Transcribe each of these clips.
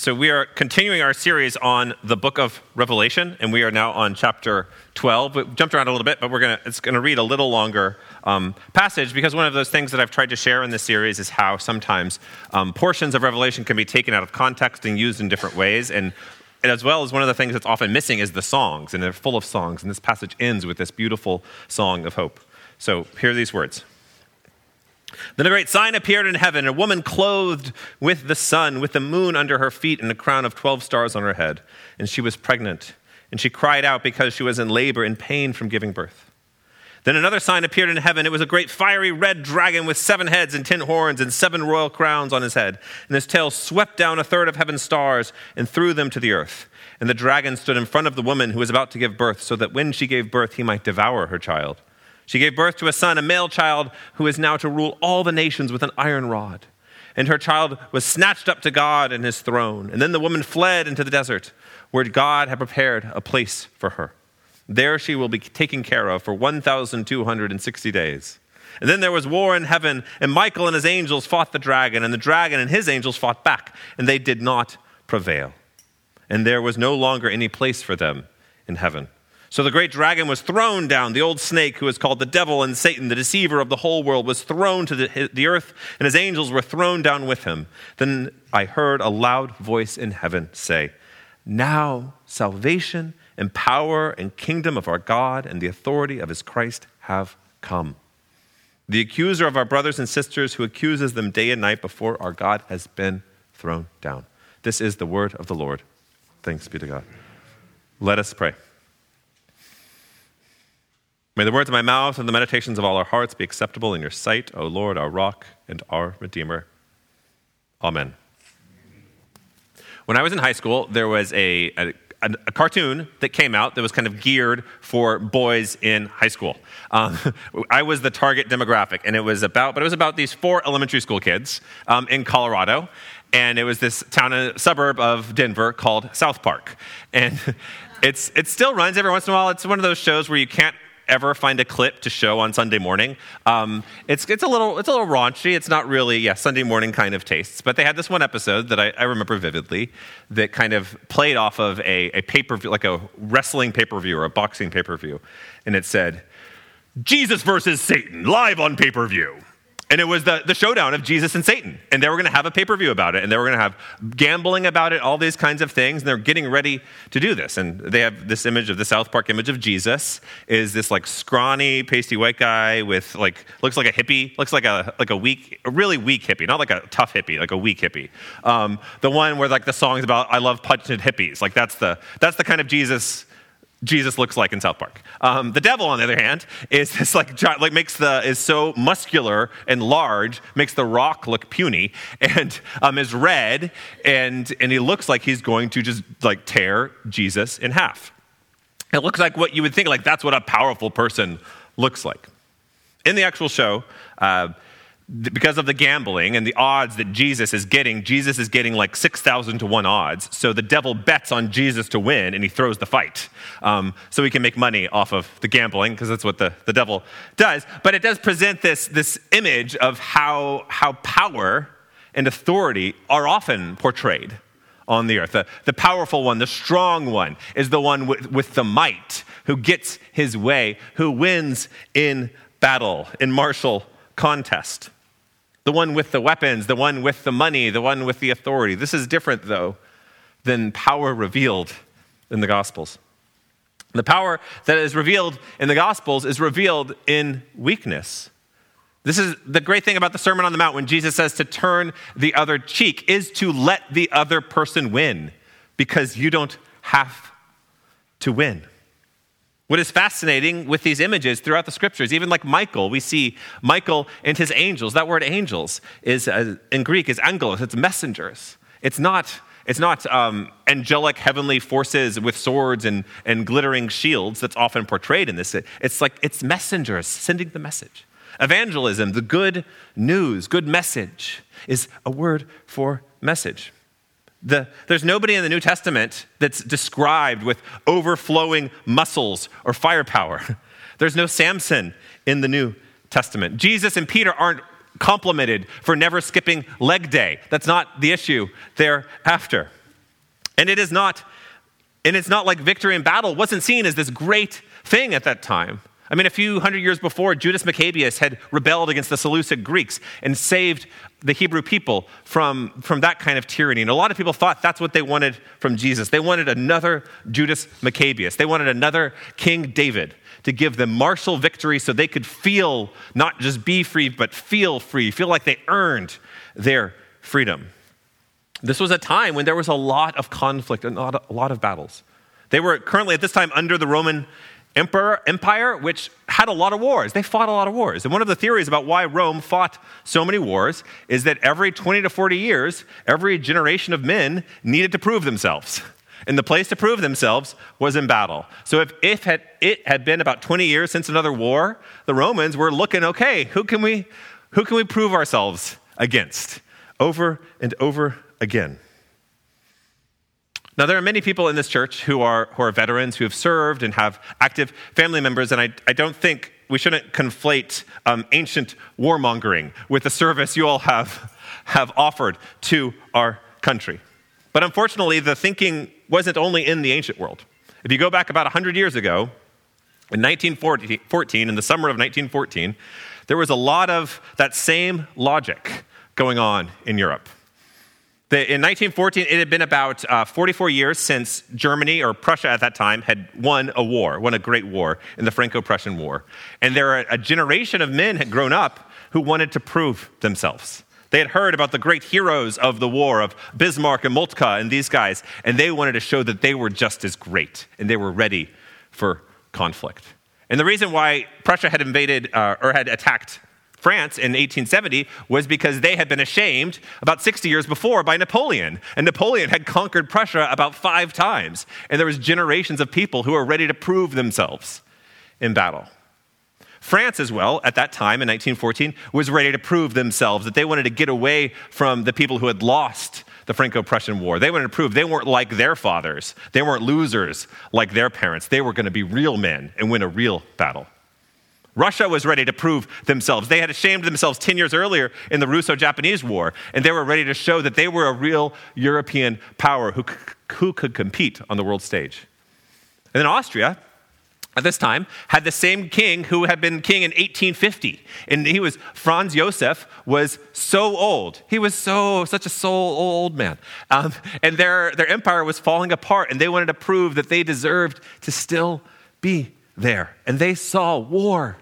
So, we are continuing our series on the book of Revelation, and we are now on chapter 12. We jumped around a little bit, but we're gonna, it's going to read a little longer um, passage because one of those things that I've tried to share in this series is how sometimes um, portions of Revelation can be taken out of context and used in different ways. And, and as well as one of the things that's often missing is the songs, and they're full of songs. And this passage ends with this beautiful song of hope. So, here are these words. Then a great sign appeared in heaven a woman clothed with the sun, with the moon under her feet, and a crown of 12 stars on her head. And she was pregnant. And she cried out because she was in labor and pain from giving birth. Then another sign appeared in heaven. It was a great fiery red dragon with seven heads and ten horns and seven royal crowns on his head. And his tail swept down a third of heaven's stars and threw them to the earth. And the dragon stood in front of the woman who was about to give birth, so that when she gave birth, he might devour her child. She gave birth to a son, a male child, who is now to rule all the nations with an iron rod. And her child was snatched up to God and his throne. And then the woman fled into the desert, where God had prepared a place for her. There she will be taken care of for 1,260 days. And then there was war in heaven, and Michael and his angels fought the dragon, and the dragon and his angels fought back, and they did not prevail. And there was no longer any place for them in heaven. So the great dragon was thrown down. The old snake, who is called the devil and Satan, the deceiver of the whole world, was thrown to the, the, earth, and his angels were thrown down with him. Then I heard a loud voice in heaven say, Now salvation and power and kingdom of our God and the authority of his Christ have come. The accuser of our brothers and sisters, who accuses them day and night before our God, has been thrown down. This is the word of the Lord. Thanks be to God. Let us pray. May the words of my mouth and the meditations of all our hearts be acceptable in your sight, O Lord, our rock and our Redeemer. Amen. When I was in high school, there was a, a, a cartoon that came out that was kind of geared for boys in high school. Um, I was the target demographic, and it was about, but it was about these four elementary school kids um, in Colorado, and it was this town, a suburb of Denver called South Park, and it's it still runs every once in a while. It's one of those shows where you can't ever find a clip to show on Sunday morning. Um, it's, it's, a little, it's a little raunchy. It's not really, yeah, Sunday morning kind of tastes. But they had this one episode that I, I remember vividly that kind of played off of a, a pay per view, like a wrestling pay per view or a boxing pay per view. And it said, Jesus versus Satan, live on pay per view. And it was the, the showdown of Jesus and Satan. And they were going to have a pay per view about it. And they were going to have gambling about it, all these kinds of things. And they're getting ready to do this. And they have this image of the South Park image of Jesus is this like scrawny, pasty white guy with like, looks like a hippie, looks like a, like a weak, a really weak hippie, not like a tough hippie, like a weak hippie. Um, the one where like the song's about, I love punching hippies. Like that's the, that's the kind of Jesus Jesus looks like in South Park. Um, the devil, on the other hand, is this like, like makes the is so muscular and large, makes the rock look puny, and um, is red, and and he looks like he's going to just like tear Jesus in half. It looks like what you would think like that's what a powerful person looks like. In the actual show. Uh, because of the gambling and the odds that Jesus is getting, Jesus is getting like 6,000 to 1 odds. So the devil bets on Jesus to win and he throws the fight. Um, so he can make money off of the gambling because that's what the, the devil does. But it does present this, this image of how, how power and authority are often portrayed on the earth. The, the powerful one, the strong one, is the one with, with the might who gets his way, who wins in battle, in martial contest the one with the weapons, the one with the money, the one with the authority. This is different, though, than power revealed in the Gospels. The power that is revealed in the Gospels is revealed in weakness. This is the great thing about the Sermon on the Mount when Jesus says to turn the other cheek is to let the other person win because you don't have to win. What is fascinating with these images throughout the scriptures, even like Michael, we see Michael and his angels. That word angels is uh, in Greek is angelos, it's messengers. It's not, it's not um, angelic heavenly forces with swords and, and glittering shields that's often portrayed in this. It's like it's messengers sending the message. Evangelism, the good news, good message, is a word for message. The, there's nobody in the New Testament that's described with overflowing muscles or firepower. There's no Samson in the New Testament. Jesus and Peter aren't complimented for never skipping leg day. That's not the issue thereafter. And it is not, and it's not like victory in battle wasn't seen as this great thing at that time. I mean, a few hundred years before, Judas Maccabeus had rebelled against the Seleucid Greeks and saved the Hebrew people from, from that kind of tyranny. And a lot of people thought that's what they wanted from Jesus. They wanted another Judas Maccabeus, they wanted another King David to give them martial victory so they could feel, not just be free, but feel free, feel like they earned their freedom. This was a time when there was a lot of conflict and a lot of battles. They were currently at this time under the Roman emperor, empire, which had a lot of wars. They fought a lot of wars. And one of the theories about why Rome fought so many wars is that every 20 to 40 years, every generation of men needed to prove themselves. And the place to prove themselves was in battle. So if, if had, it had been about 20 years since another war, the Romans were looking, okay, who can we, who can we prove ourselves against? Over and over again. Now, there are many people in this church who are, who are veterans, who have served and have active family members, and I, I don't think we shouldn't conflate um, ancient warmongering with the service you all have, have offered to our country. But unfortunately, the thinking wasn't only in the ancient world. If you go back about 100 years ago, in 1914, in the summer of 1914, there was a lot of that same logic going on in Europe. The, in 1914, it had been about uh, 44 years since Germany, or Prussia at that time, had won a war, won a great war in the Franco Prussian War. And there a generation of men had grown up who wanted to prove themselves. They had heard about the great heroes of the war, of Bismarck and Moltke and these guys, and they wanted to show that they were just as great and they were ready for conflict. And the reason why Prussia had invaded uh, or had attacked France in 1870 was because they had been ashamed about 60 years before by Napoleon. And Napoleon had conquered Prussia about five times. And there was generations of people who were ready to prove themselves in battle. France, as well, at that time in 1914, was ready to prove themselves that they wanted to get away from the people who had lost the Franco Prussian War. They wanted to prove they weren't like their fathers, they weren't losers like their parents. They were going to be real men and win a real battle. Russia was ready to prove themselves. They had ashamed themselves 10 years earlier in the Russo Japanese War, and they were ready to show that they were a real European power who, who could compete on the world stage. And then Austria, at this time, had the same king who had been king in 1850. And he was, Franz Josef was so old. He was so, such a so old man. Um, and their, their empire was falling apart, and they wanted to prove that they deserved to still be there. And they saw war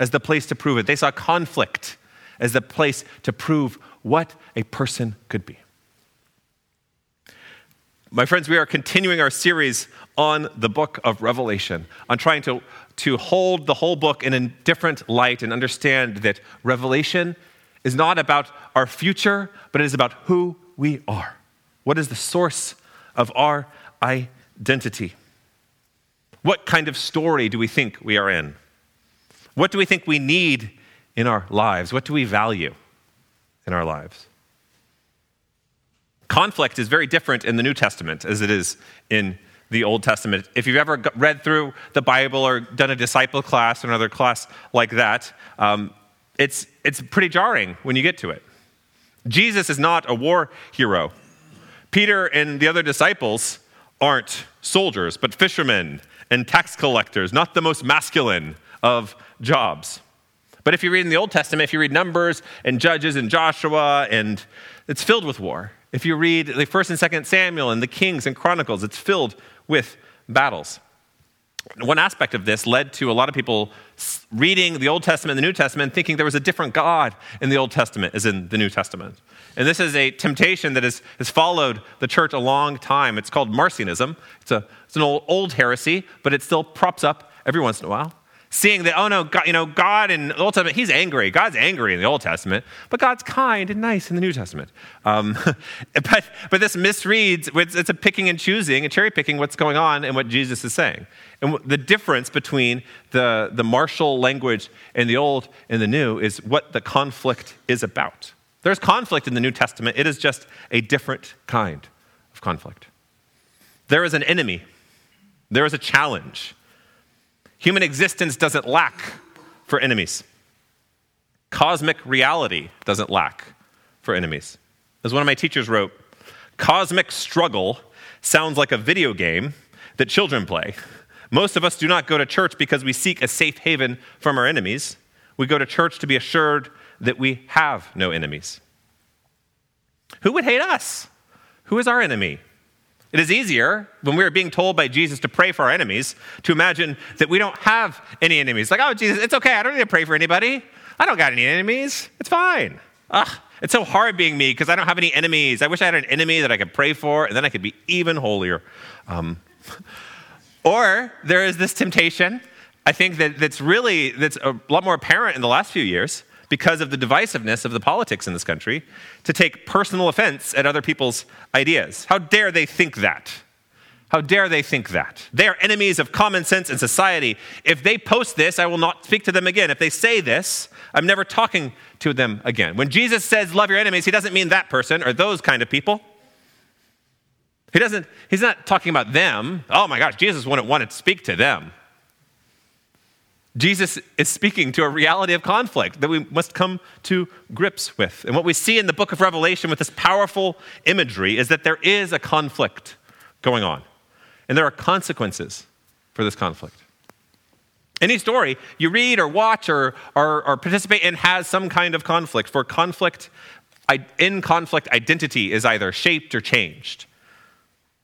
as the place to prove it. They saw conflict as the place to prove what a person could be. My friends, we are continuing our series on the book of Revelation, on trying to, to hold the whole book in a different light and understand that Revelation is not about our future, but it is about who we are. What is the source of our identity? What kind of story do we think we are in? What do we think we need in our lives? What do we value in our lives? Conflict is very different in the New Testament as it is in the Old Testament. If you've ever read through the Bible or done a disciple class or another class like that, um, it's, it's pretty jarring when you get to it. Jesus is not a war hero. Peter and the other disciples aren't soldiers, but fishermen and tax collectors, not the most masculine of jobs. But if you read in the Old Testament, if you read Numbers and Judges and Joshua, and it's filled with war. If you read the First and Second Samuel and the Kings and Chronicles, it's filled with battles. One aspect of this led to a lot of people reading the Old Testament and the New Testament thinking there was a different God in the Old Testament as in the New Testament. And this is a temptation that has, has followed the church a long time. It's called Marcionism. It's, a, it's an old, old heresy, but it still props up every once in a while seeing that, oh no, God, you know, God in the Old Testament, he's angry. God's angry in the Old Testament, but God's kind and nice in the New Testament. Um, but, but this misreads, it's, it's a picking and choosing, a cherry picking what's going on and what Jesus is saying. And the difference between the, the martial language in the Old and the New is what the conflict is about. There's conflict in the New Testament, it is just a different kind of conflict. There is an enemy, there is a challenge Human existence doesn't lack for enemies. Cosmic reality doesn't lack for enemies. As one of my teachers wrote, cosmic struggle sounds like a video game that children play. Most of us do not go to church because we seek a safe haven from our enemies. We go to church to be assured that we have no enemies. Who would hate us? Who is our enemy? It is easier when we are being told by Jesus to pray for our enemies to imagine that we don't have any enemies. Like, oh, Jesus, it's okay. I don't need to pray for anybody. I don't got any enemies. It's fine. Ugh, it's so hard being me because I don't have any enemies. I wish I had an enemy that I could pray for, and then I could be even holier. Um, or there is this temptation, I think that, that's really that's a lot more apparent in the last few years because of the divisiveness of the politics in this country to take personal offense at other people's ideas. How dare they think that? How dare they think that? They are enemies of common sense and society. If they post this, I will not speak to them again. If they say this, I'm never talking to them again. When Jesus says love your enemies, he doesn't mean that person or those kind of people. He doesn't, he's not talking about them. Oh my gosh, Jesus wouldn't want to speak to them. Jesus is speaking to a reality of conflict that we must come to grips with. And what we see in the book of Revelation with this powerful imagery is that there is a conflict going on, and there are consequences for this conflict. Any story you read or watch or, or, or participate in has some kind of conflict. For conflict, in conflict, identity is either shaped or changed.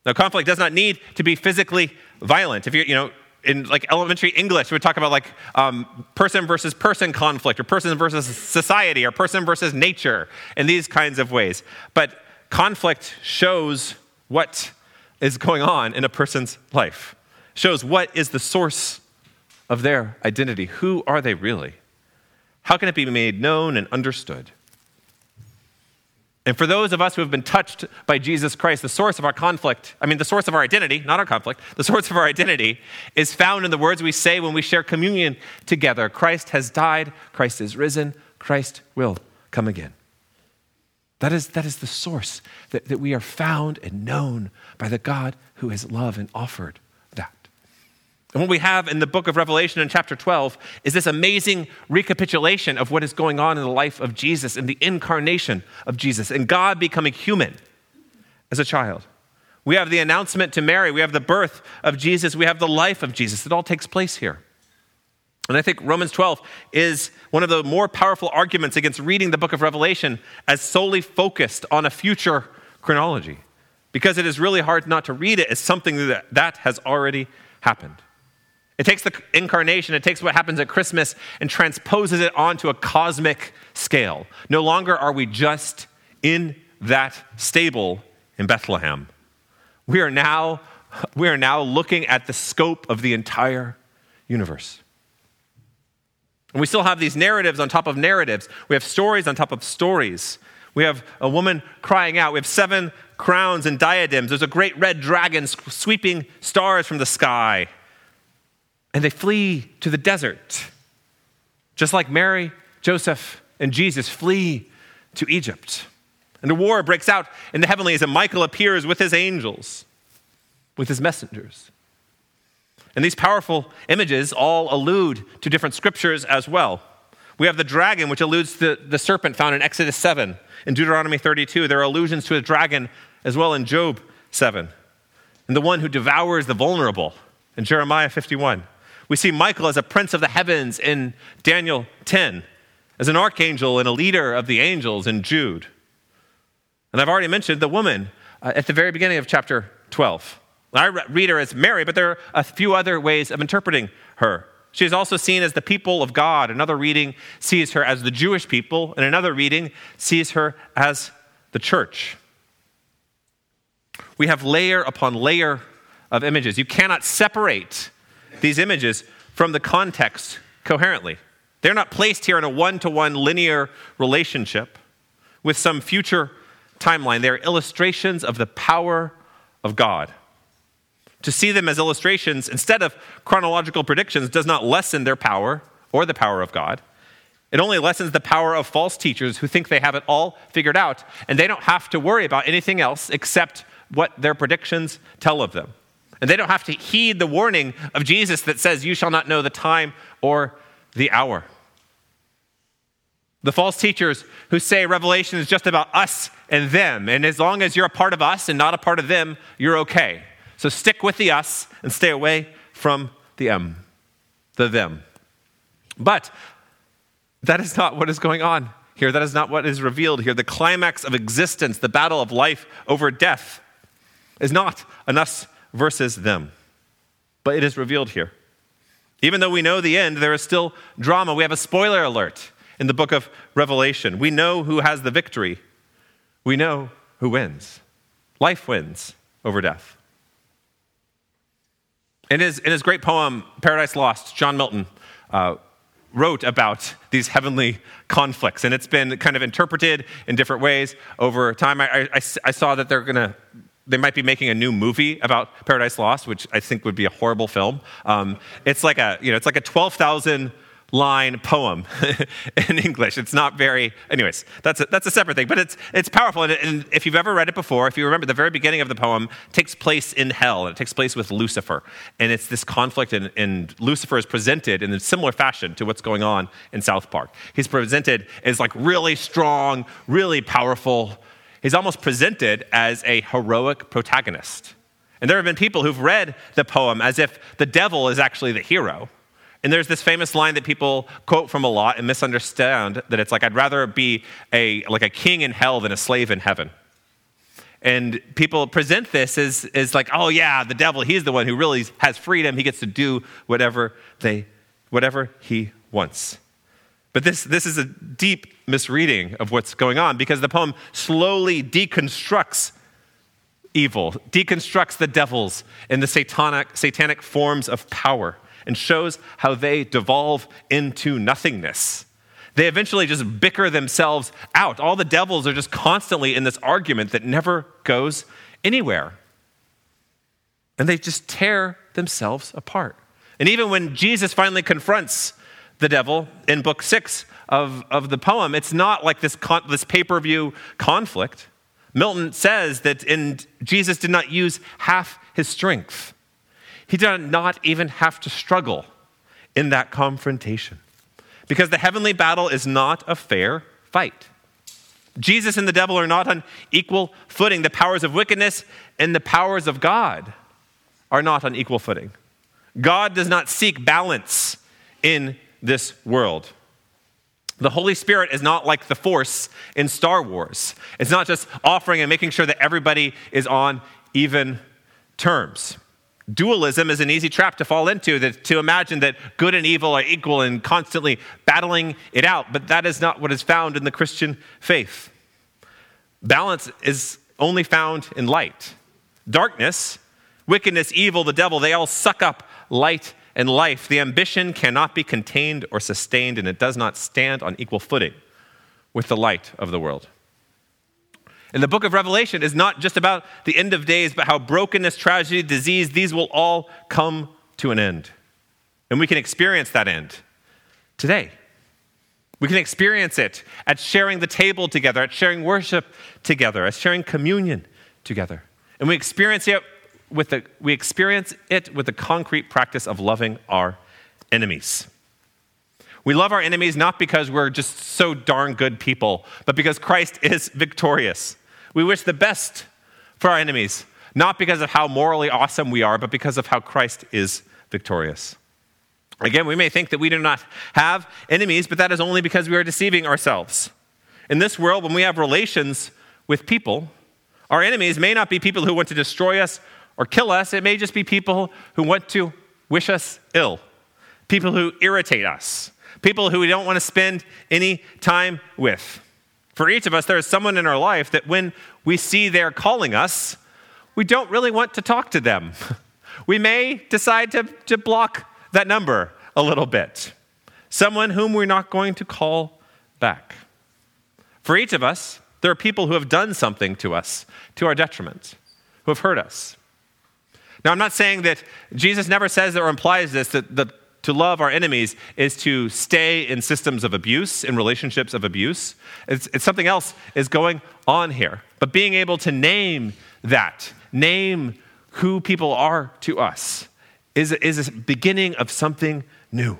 Now, conflict does not need to be physically violent. If you're, you know, in like elementary English, we would talk about like um, person versus person conflict, or person versus society, or person versus nature, in these kinds of ways. But conflict shows what is going on in a person's life, shows what is the source of their identity. Who are they really? How can it be made known and understood? And for those of us who have been touched by Jesus Christ, the source of our conflict, I mean, the source of our identity, not our conflict, the source of our identity is found in the words we say when we share communion together Christ has died, Christ is risen, Christ will come again. That is, that is the source that, that we are found and known by the God who has loved and offered and what we have in the book of Revelation in chapter 12 is this amazing recapitulation of what is going on in the life of Jesus and the incarnation of Jesus and God becoming human as a child. We have the announcement to Mary, we have the birth of Jesus, we have the life of Jesus. It all takes place here. And I think Romans 12 is one of the more powerful arguments against reading the book of Revelation as solely focused on a future chronology, because it is really hard not to read it as something that, that has already happened. It takes the incarnation, it takes what happens at Christmas and transposes it onto a cosmic scale. No longer are we just in that stable in Bethlehem. We are now, we are now looking at the scope of the entire universe. And we still have these narratives on top of narratives. We have stories on top of stories. We have a woman crying out. We have seven crowns and diadems. There's a great red dragon sweeping stars from the sky and they flee to the desert. Just like Mary, Joseph, and Jesus flee to Egypt. And a war breaks out in the heavenlies, and Michael appears with his angels, with his messengers. And these powerful images all allude to different scriptures as well. We have the dragon, which alludes to the serpent found in Exodus 7. In Deuteronomy 32, there are allusions to a dragon as well in Job 7. And the one who devours the vulnerable in Jeremiah 51. We see Michael as a prince of the heavens in Daniel 10, as an archangel and a leader of the angels in Jude. And I've already mentioned the woman uh, at the very beginning of chapter 12. I read her as Mary, but there are a few other ways of interpreting her. She is also seen as the people of God. Another reading sees her as the Jewish people, and another reading sees her as the church. We have layer upon layer of images. You cannot separate these images from the context coherently. They're not placed here in a one to one linear relationship with some future timeline. They're illustrations of the power of God. To see them as illustrations instead of chronological predictions does not lessen their power or the power of God. It only lessens the power of false teachers who think they have it all figured out and they don't have to worry about anything else except what their predictions tell of them. And they don't have to heed the warning of Jesus that says, You shall not know the time or the hour. The false teachers who say Revelation is just about us and them, and as long as you're a part of us and not a part of them, you're okay. So stick with the us and stay away from the M, the them. But that is not what is going on here. That is not what is revealed here. The climax of existence, the battle of life over death, is not an us versus them, but it is revealed here. Even though we know the end, there is still drama. We have a spoiler alert in the book of Revelation. We know who has the victory, we know who wins. Life wins over death. In his, in his great poem, Paradise Lost, John Milton uh, wrote about these heavenly conflicts, and it's been kind of interpreted in different ways over time. I, I, I saw that they're going to they might be making a new movie about Paradise Lost, which I think would be a horrible film. Um, it's like a you know it's like a twelve thousand line poem in English. It's not very, anyways, that's a, that's a separate thing, but it's, it's powerful. And, and, if you've ever read it before, if you remember the very beginning of the poem takes place in hell, and it takes place with Lucifer. And it's this conflict, and, and Lucifer is presented in a similar fashion to what's going on in South Park. He's presented as like really strong, really powerful. He's almost presented as a heroic protagonist. And there have been people who've read the poem as if the devil is actually the hero and there's this famous line that people quote from a lot and misunderstand that it's like, I'd rather be a, like a king in hell than a slave in heaven. And people present this as, as like, oh yeah, the devil, he's the one who really has freedom. He gets to do whatever, they, whatever he wants. But this, this is a deep misreading of what's going on because the poem slowly deconstructs evil, deconstructs the devils and the satanic, satanic forms of power and shows how they devolve into nothingness. They eventually just bicker themselves out. All the devils are just constantly in this argument that never goes anywhere. And they just tear themselves apart. And even when Jesus finally confronts the devil in book six of, of the poem, it's not like this, con- this pay per view conflict. Milton says that in, Jesus did not use half his strength. He did not even have to struggle in that confrontation because the heavenly battle is not a fair fight. Jesus and the devil are not on equal footing. The powers of wickedness and the powers of God are not on equal footing. God does not seek balance in this world. The Holy Spirit is not like the Force in Star Wars. It's not just offering and making sure that everybody is on even terms. Dualism is an easy trap to fall into, that, to imagine that good and evil are equal and constantly battling it out, but that is not what is found in the Christian faith. Balance is only found in light. Darkness, wickedness, evil, the devil, they all suck up light and life. The ambition cannot be contained or sustained, and it does not stand on equal footing with the light of the world. And the book of Revelation is not just about the end of days, but how brokenness, tragedy, disease, these will all come to an end. And we can experience that end today. We can experience it at sharing the table together, at sharing worship together, at sharing communion together. And we experience it with the, we experience it with the concrete practice of loving our enemies. We love our enemies not because we're just so darn good people, but because Christ is victorious. We wish the best for our enemies, not because of how morally awesome we are, but because of how Christ is victorious. Again, we may think that we do not have enemies, but that is only because we are deceiving ourselves. In this world, when we have relations with people, our enemies may not be people who want to destroy us or kill us, it may just be people who want to wish us ill, people who irritate us, people who we don't want to spend any time with. For each of us, there is someone in our life that when we see they're calling us, we don't really want to talk to them. We may decide to, to block that number a little bit. Someone whom we're not going to call back. For each of us, there are people who have done something to us to our detriment, who have hurt us. Now, I'm not saying that Jesus never says or implies this, that the to love our enemies is to stay in systems of abuse, in relationships of abuse. It's, it's something else is going on here. But being able to name that, name who people are to us, is, is a beginning of something new.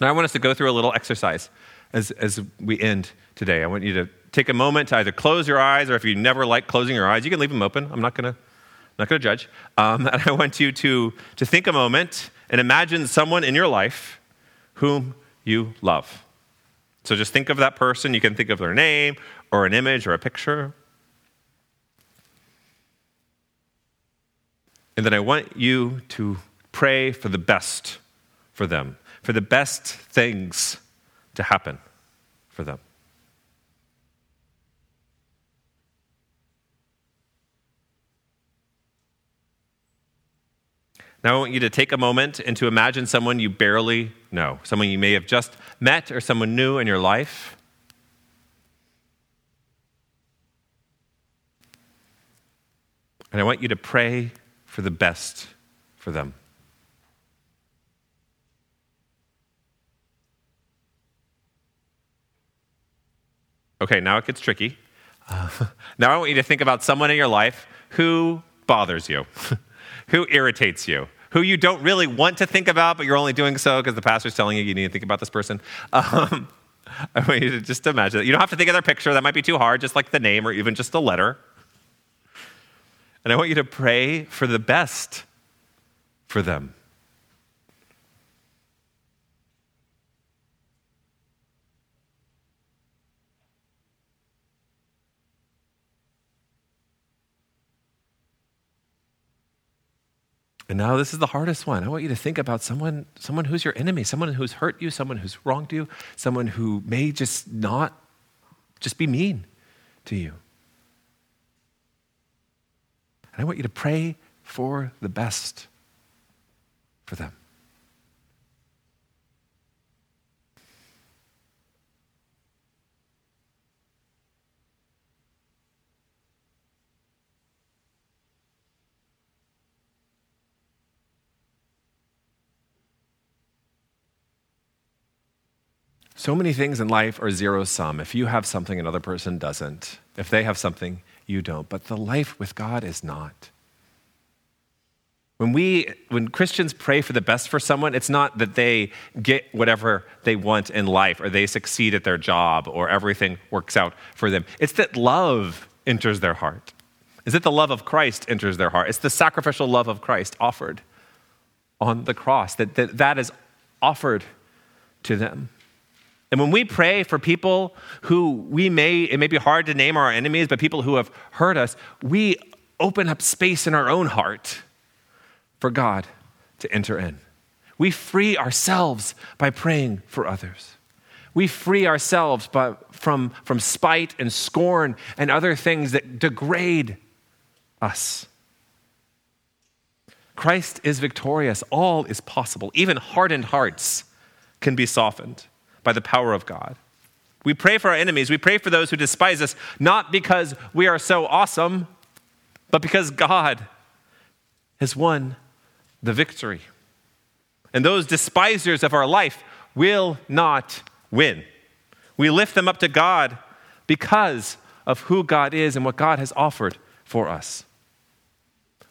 Now, I want us to go through a little exercise as, as we end today. I want you to take a moment to either close your eyes, or if you never like closing your eyes, you can leave them open. I'm not going to not going to judge. Um, and I want you to, to think a moment and imagine someone in your life whom you love. So just think of that person. You can think of their name or an image or a picture. And then I want you to pray for the best for them, for the best things to happen for them. Now, I want you to take a moment and to imagine someone you barely know, someone you may have just met or someone new in your life. And I want you to pray for the best for them. Okay, now it gets tricky. Uh, now I want you to think about someone in your life who bothers you, who irritates you, who you don't really want to think about, but you're only doing so because the pastor's telling you you need to think about this person. Um, I want you to just imagine that. You don't have to think of their picture, that might be too hard, just like the name or even just a letter. And I want you to pray for the best for them. And now this is the hardest one. I want you to think about someone, someone who's your enemy, someone who's hurt you, someone who's wronged you, someone who may just not just be mean to you. And I want you to pray for the best for them. So many things in life are zero sum. If you have something another person doesn't, if they have something you don't. But the life with God is not. When we when Christians pray for the best for someone, it's not that they get whatever they want in life or they succeed at their job or everything works out for them. It's that love enters their heart. Is that the love of Christ enters their heart? It's the sacrificial love of Christ offered on the cross that that, that is offered to them. And when we pray for people who we may, it may be hard to name our enemies, but people who have hurt us, we open up space in our own heart for God to enter in. We free ourselves by praying for others. We free ourselves by, from, from spite and scorn and other things that degrade us. Christ is victorious. All is possible. Even hardened hearts can be softened by the power of God. We pray for our enemies. We pray for those who despise us, not because we are so awesome, but because God has won the victory. And those despisers of our life will not win. We lift them up to God because of who God is and what God has offered for us.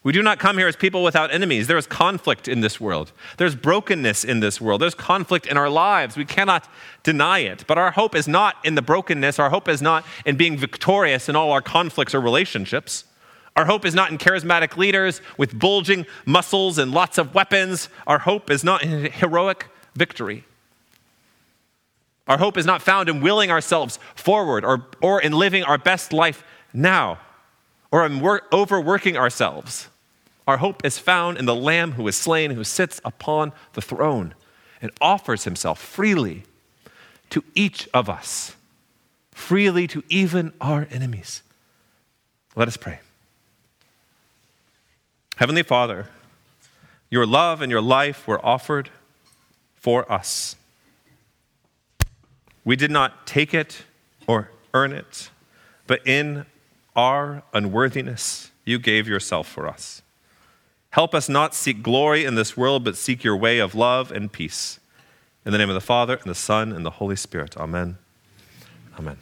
We do not come here as people without enemies. There is conflict in this world. There's brokenness in this world. There's conflict in our lives. We cannot deny it. But our hope is not in the brokenness. Our hope is not in being victorious in all our conflicts or relationships. Our hope is not in charismatic leaders with bulging muscles and lots of weapons. Our hope is not in heroic victory. Our hope is not found in willing ourselves forward or, or in living our best life now or in work, overworking ourselves. Our hope is found in the Lamb who is slain, who sits upon the throne and offers himself freely to each of us, freely to even our enemies. Let us pray. Heavenly Father, your love and your life were offered for us. We did not take it or earn it, but in our unworthiness, you gave yourself for us. Help us not seek glory in this world, but seek your way of love and peace. In the name of the Father, and the Son, and the Holy Spirit. Amen. Amen.